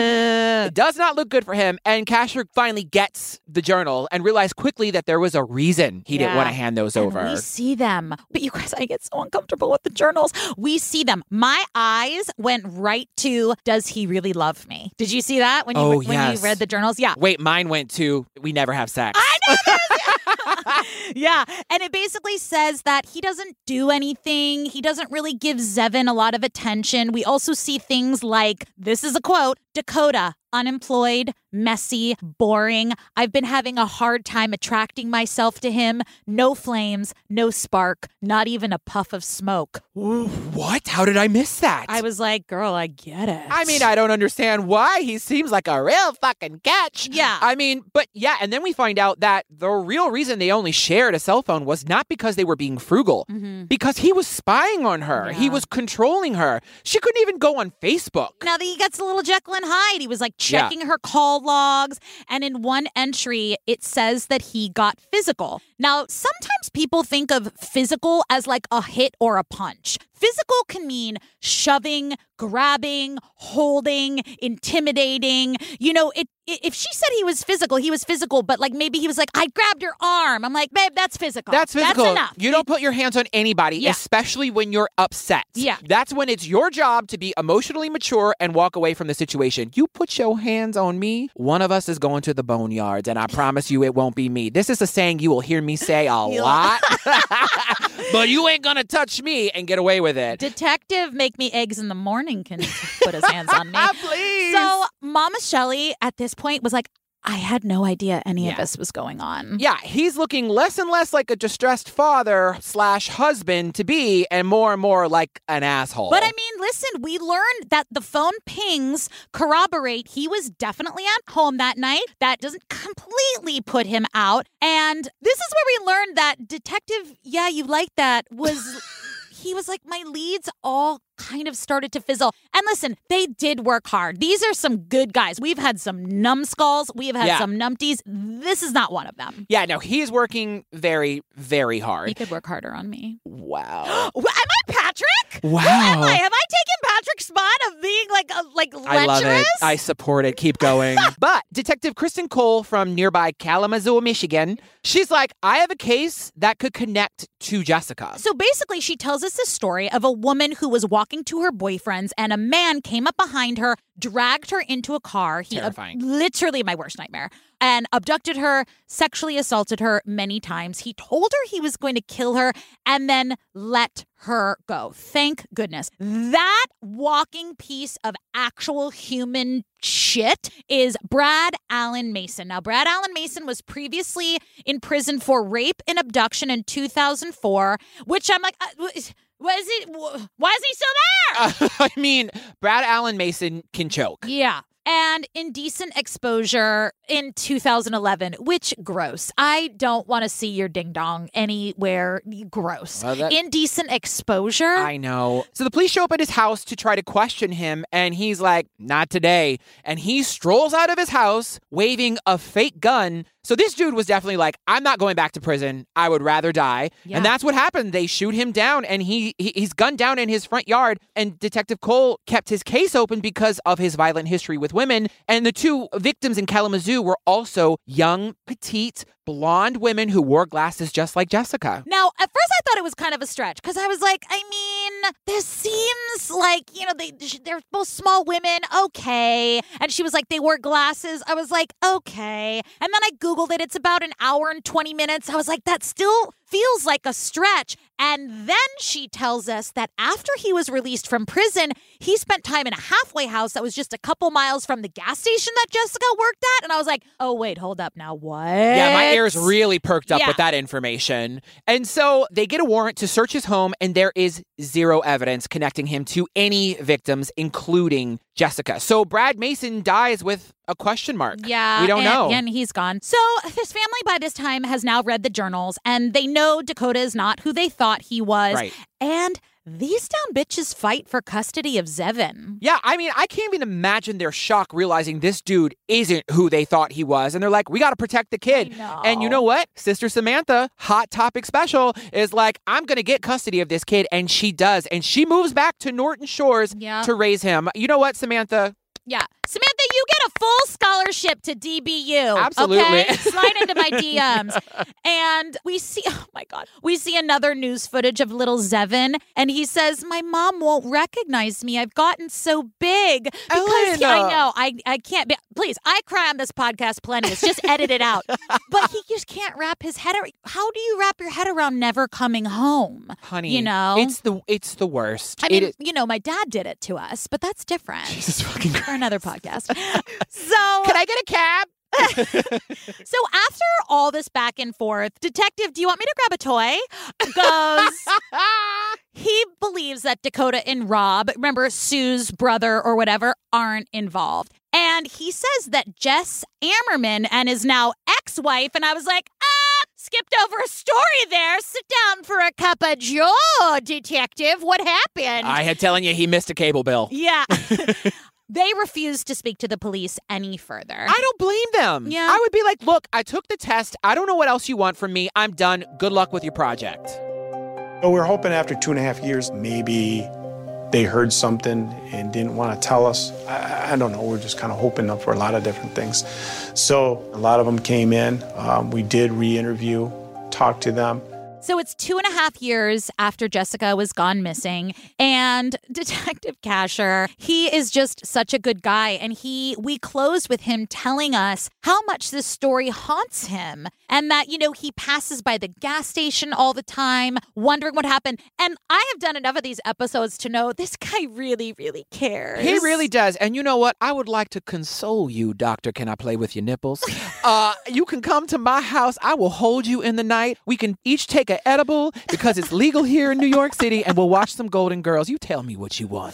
It does not look good for him. And Kasher finally gets the journal and realized quickly that there was a reason he didn't want to hand those And over. We see them. But you guys, I get so uncomfortable with the journals. We see them. My eyes went right to does he really love me? Did you see that when you Oh, when yes. you read the journals? Yeah. Wait, mine went to we never have sex. I never Yeah. And it basically says that he doesn't do anything. He doesn't really give Zevin a lot of attention. We also see things like this is a quote Dakota, unemployed, messy, boring. I've been having a hard time attracting myself to him. No flames, no spark, not even a puff of smoke. What? How did I miss that? I was like, girl, I get it. I mean, I don't understand why he seems like a real fucking catch. Yeah. I mean, but yeah, and then we find out that the real reason they only shared a cell phone was not because they were being frugal, Mhm. because he was spying on her. He was controlling her. She couldn't even go on Facebook. Now that he gets a little Jekyll and Hyde, he was like Yeah. checking her call logs. And in one entry, it says that he got physical. Now, sometimes people think of physical as like a hit or a punch. Physical can mean shoving, grabbing, holding, intimidating. You know, it, if she said he was physical, he was physical, but like maybe he was like, I grabbed your arm. I'm like, babe, that's physical. That's physical. That's enough. You don't put your hands on anybody, Yeah. especially when you're upset. Yeah. That's when it's your job to be emotionally mature and walk away from the situation. You put your hands on me, one of us is going to the boneyards, and I promise you it won't be me. This is a saying you will hear me say a lot, but you ain't gonna touch me and get away with it. Detective Make Me Eggs in the Morning can put his hands on me. Please. So Mama Shelley at this point was like, I had no idea any of this was going on. Yeah, he's looking less and less like a distressed father slash husband to be, and more and more like an asshole. But I mean, listen, we learned that the phone pings corroborate he was definitely at home that night. That doesn't completely put him out. And this is where we learned that Detective, yeah, you like that, was he was like, my leads all kind of started to fizzle. And listen, they did work hard. These are some good guys. We've had some numbskulls, we have had Yeah. some numpties. This is not one of them. yeah, no, he's working very, very hard. He could work harder on me. Wow. Am I Patrick? Wow. Am I? Have I taken Patrick's spot of being like a like I love lecherous? it. I support it. Keep going. but Detective Kristen Cole from nearby Kalamazoo, Michigan, she's like, I have a case that could connect to Jessica. So basically, she tells us the story of a woman who was walking to her boyfriend's, and a man came up behind her, dragged her into a car. He ab- Terrifying. literally my worst nightmare. And abducted her, sexually assaulted her many times. He told her he was going to kill her and then let her go. Thank goodness. That walking piece of actual human shit is Brad Allen Mason. Now, Brad Allen Mason was previously in prison for rape and abduction in 2004, which I'm like, uh, was it? Why is he still there? I mean, Brad Allen Mason can choke. Yeah. And indecent exposure in 2011, which gross. I don't want to see your ding dong anywhere. Gross. Well, that- indecent exposure. I know. So the police show up at his house to try to question him, and he's like, Not today. And he strolls out of his house waving a fake gun. So this dude was definitely like, I'm not going back to prison. I would rather die. Yeah. And that's what happened. They shoot him down, and he, he he's gunned down in his front yard. And Detective Cole kept his case open because of his violent history with women. And the two victims in Kalamazoo were also young, petite, blonde women who wore glasses just like Jessica. Now, at first, I thought it was kind of a stretch because I was like, I mean, this seems like you know they they're both small women, okay. And she was like, they wore glasses. I was like, okay. And then I googled it. It's about an hour and twenty minutes. I was like, that still feels like a stretch. And then she tells us that after he was released from prison, he spent time in a halfway house that was just a couple miles from the gas station that Jessica worked at. And I was like, oh, wait, hold up now. What? Yeah, my ears really perked up Yeah. with that information. And so they get a warrant to search his home, and there is zero evidence connecting him to any victims, including Jessica. So Brad Mason dies with a question mark. Yeah. We don't and, know. And he's gone. So his family by this time has now read the journals and they know Dakota is not who they thought he was. Right. And these down bitches fight for custody of Zevin. Yeah, I mean, I can't even imagine their shock realizing this dude isn't who they thought he was. And they're like, we got to protect the kid. And you know what? Sister Samantha, Hot Topic Special, is like, I'm going to get custody of this kid. And she does. And she moves back to Norton Shores to raise him. You know what, Samantha? Yeah. Samantha, you get a full scholarship to DBU. Absolutely. Okay? Slide into my DMs. And we see, oh my God, we see another news footage of little Zevin. And he says, My mom won't recognize me. I've gotten so big. Because I know, I, I can't be, please, I cry on this podcast plenty. It's just edit it out. But he just can't wrap his head around. How do you wrap your head around never coming home? Honey, You know? it's the it's the worst. I mean, is- you know, my dad did it to us, but that's different. Jesus fucking For another podcast. So, Can I get a cab? so after all this back and forth, detective, do you want me to grab a toy? Goes. he believes that Dakota and Rob, remember Sue's brother or whatever, aren't involved. And he says that Jess Ammerman and his now ex-wife, and I was like, ah, skipped over a story there. Sit down for a cup of joe, detective. What happened? I had telling you he missed a cable bill. yeah. They refused to speak to the police any further. I don't blame them. Yeah. I would be like, look, I took the test. I don't know what else you want from me. I'm done. Good luck with your project. So we're hoping after two and a half years, maybe they heard something and didn't want to tell us. I, I don't know. We're just kind of hoping up for a lot of different things. So a lot of them came in. Um, we did re-interview, talk to them. So it's two and a half years after Jessica was gone missing. And Detective Kasher, he is just such a good guy. And he, we close with him telling us how much this story haunts him. And that, you know, he passes by the gas station all the time, wondering what happened. And I have done enough of these episodes to know this guy really, really cares. He really does. And you know what? I would like to console you, Doctor. Can I play with your nipples? uh, you can come to my house. I will hold you in the night. We can each take an edible because it's legal here in New York City, and we'll watch some Golden Girls. You tell me what you want,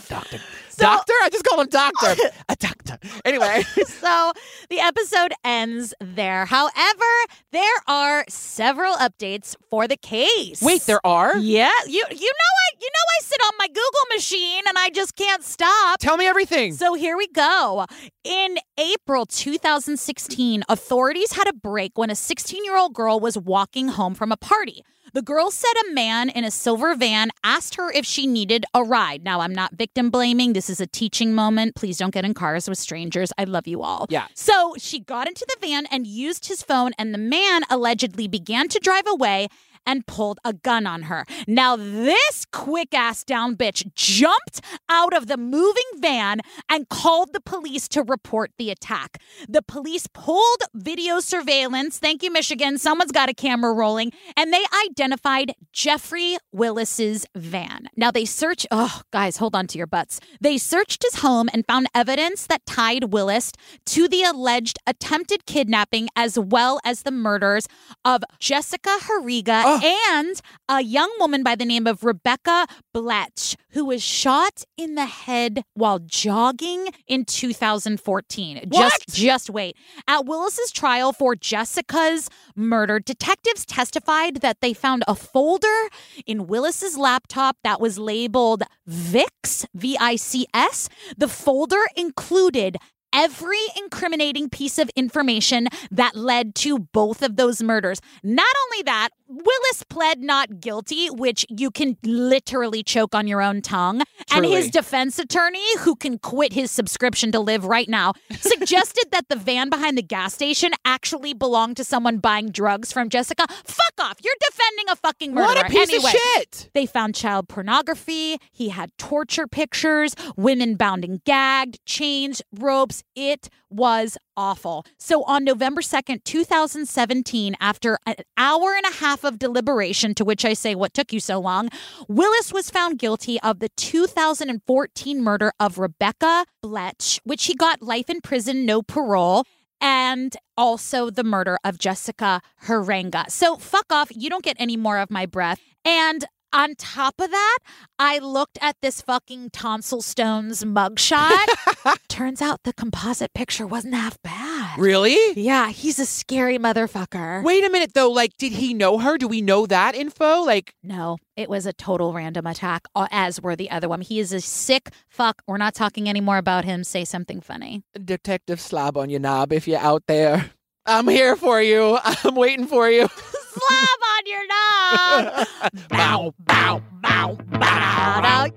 Doctor. doctor? I just call him Doctor. a doctor. Anyway. so the episode ends there. However, there are several updates for the case. Wait, there are? Yeah, you you know I you know I sit on my Google machine and I just can't stop. Tell me everything. So here we go. In April 2016, authorities had a break when a 16-year-old girl was walking home from a party. The girl said a man in a silver van asked her if she needed a ride. Now, I'm not victim blaming. This is a teaching moment. Please don't get in cars with strangers. I love you all. Yeah. So she got into the van and used his phone, and the man allegedly began to drive away and pulled a gun on her. Now, this quick ass down bitch jumped out of the moving van and called the police to report the attack. The police pulled video surveillance. Thank you, Michigan. Someone's got a camera rolling, and they identified Jeffrey Willis's van. Now, they searched, oh, guys, hold on to your butts. They searched his home and found evidence that tied Willis to the alleged attempted kidnapping as well as the murders of Jessica Heeringa oh, and a young woman by the name of Rebecca Bletsch, who was shot in the head while jogging in 2014. Just, just wait. At Willis's trial for Jessica's murder, detectives testified that they found a folder in Willis's laptop that was labeled VIX, V I C S. The folder included every incriminating piece of information that led to both of those murders. Not only that, Willis pled not guilty, which you can literally choke on your own tongue. And his defense attorney, who can quit his subscription to live right now, suggested that the van behind the gas station actually belonged to someone buying drugs from Jessica. Fuck off. You're defending a fucking murderer. What a piece of anyway, shit. They found child pornography. He had torture pictures, women bound and gagged, chains, ropes. It was awful. So on November 2nd, 2017, after an hour and a half of deliberation, to which I say, What took you so long? Willis was found guilty of the 2014 murder of Rebecca Bletsch, which he got life in prison, no parole. And also the murder of Jessica Heeringa. So fuck off. You don't get any more of my breath. And on top of that, I looked at this fucking tonsil stones mugshot. Turns out the composite picture wasn't half bad. Really? Yeah, he's a scary motherfucker. Wait a minute though. Like, did he know her? Do we know that info? Like, No, it was a total random attack, as were the other one. He is a sick fuck. We're not talking anymore about him. Say something funny. Detective Slab on your knob, if you're out there, I'm here for you. I'm waiting for you. Slab on your knob. bow, bow, bow, bow.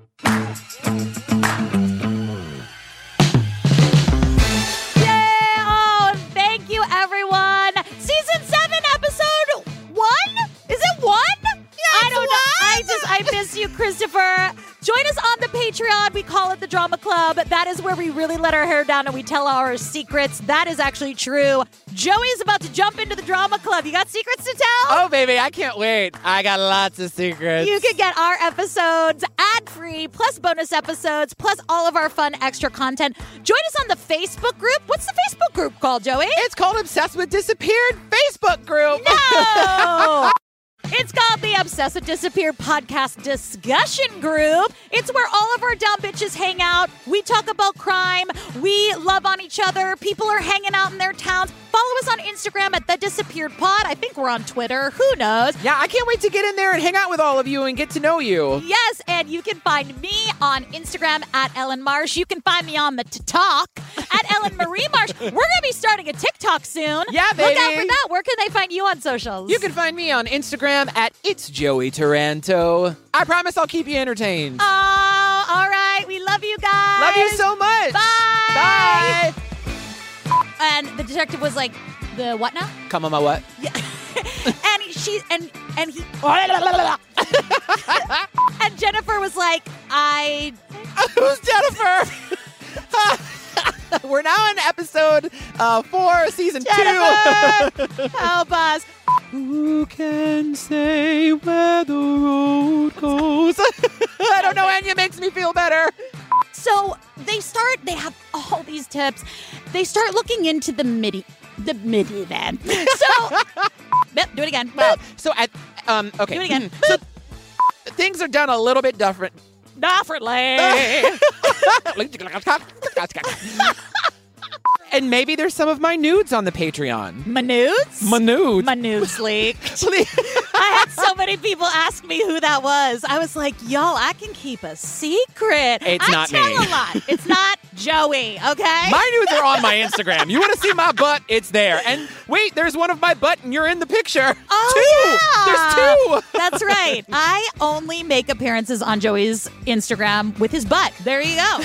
Just I miss you, Christopher. Join us on the Patreon. We call it the Drama Club. That is where we really let our hair down and we tell our secrets. That is actually true. Joey's about to jump into the Drama Club. You got secrets to tell? Oh, baby, I can't wait. I got lots of secrets. You can get our episodes ad free, plus bonus episodes, plus all of our fun extra content. Join us on the Facebook group. What's the Facebook group called, Joey? It's called Obsessed with Disappeared Facebook group. No! It's called the Obsessed with Disappeared podcast discussion group. It's where all of our dumb bitches hang out. We talk about crime. We love on each other. People are hanging out in their towns. Follow us on Instagram at The Disappeared Pod. I think we're on Twitter. Who knows? yeah, I can't wait to get in there and hang out with all of you and get to know you. Yes, and you can find me on Instagram at Ellen Marsh. You can find me on the TikTok at Ellen Marie Marsh. We're gonna be starting a TikTok soon. Yeah, baby. Look out for that. Where can they find you on socials? You can find me on Instagram at It's Joey Taranto. I promise I'll keep you entertained. Oh, all right. We love you guys. Love you so much. Bye. Bye. And the detective was like, "The what now?" Come on, my what? Yeah. and she and and he and Jennifer was like, "I Who's Jennifer? We're now on episode uh, four, season Jennifer, help us." Who can say where the road goes? I don't know. Anya makes me feel better. So they start. They have all these tips. They start looking into the midi, the midi man. So Yep, do it again. So at um okay. Do it again. so things are done a little bit different. Differently. and maybe there's some of my nudes on the Patreon. My nudes? My nudes. My nudes leaked. I had so many people ask me who that was. I was like, y'all, I can keep a secret. It's I not tell me. a lot. It's not Joey, okay? My nudes are on my Instagram. You want to see my butt? It's there. And wait, there's one of my butt, and you're in the picture. Oh, two. yeah. There's two. That's right. I only make appearances on Joey's Instagram with his butt. There you go.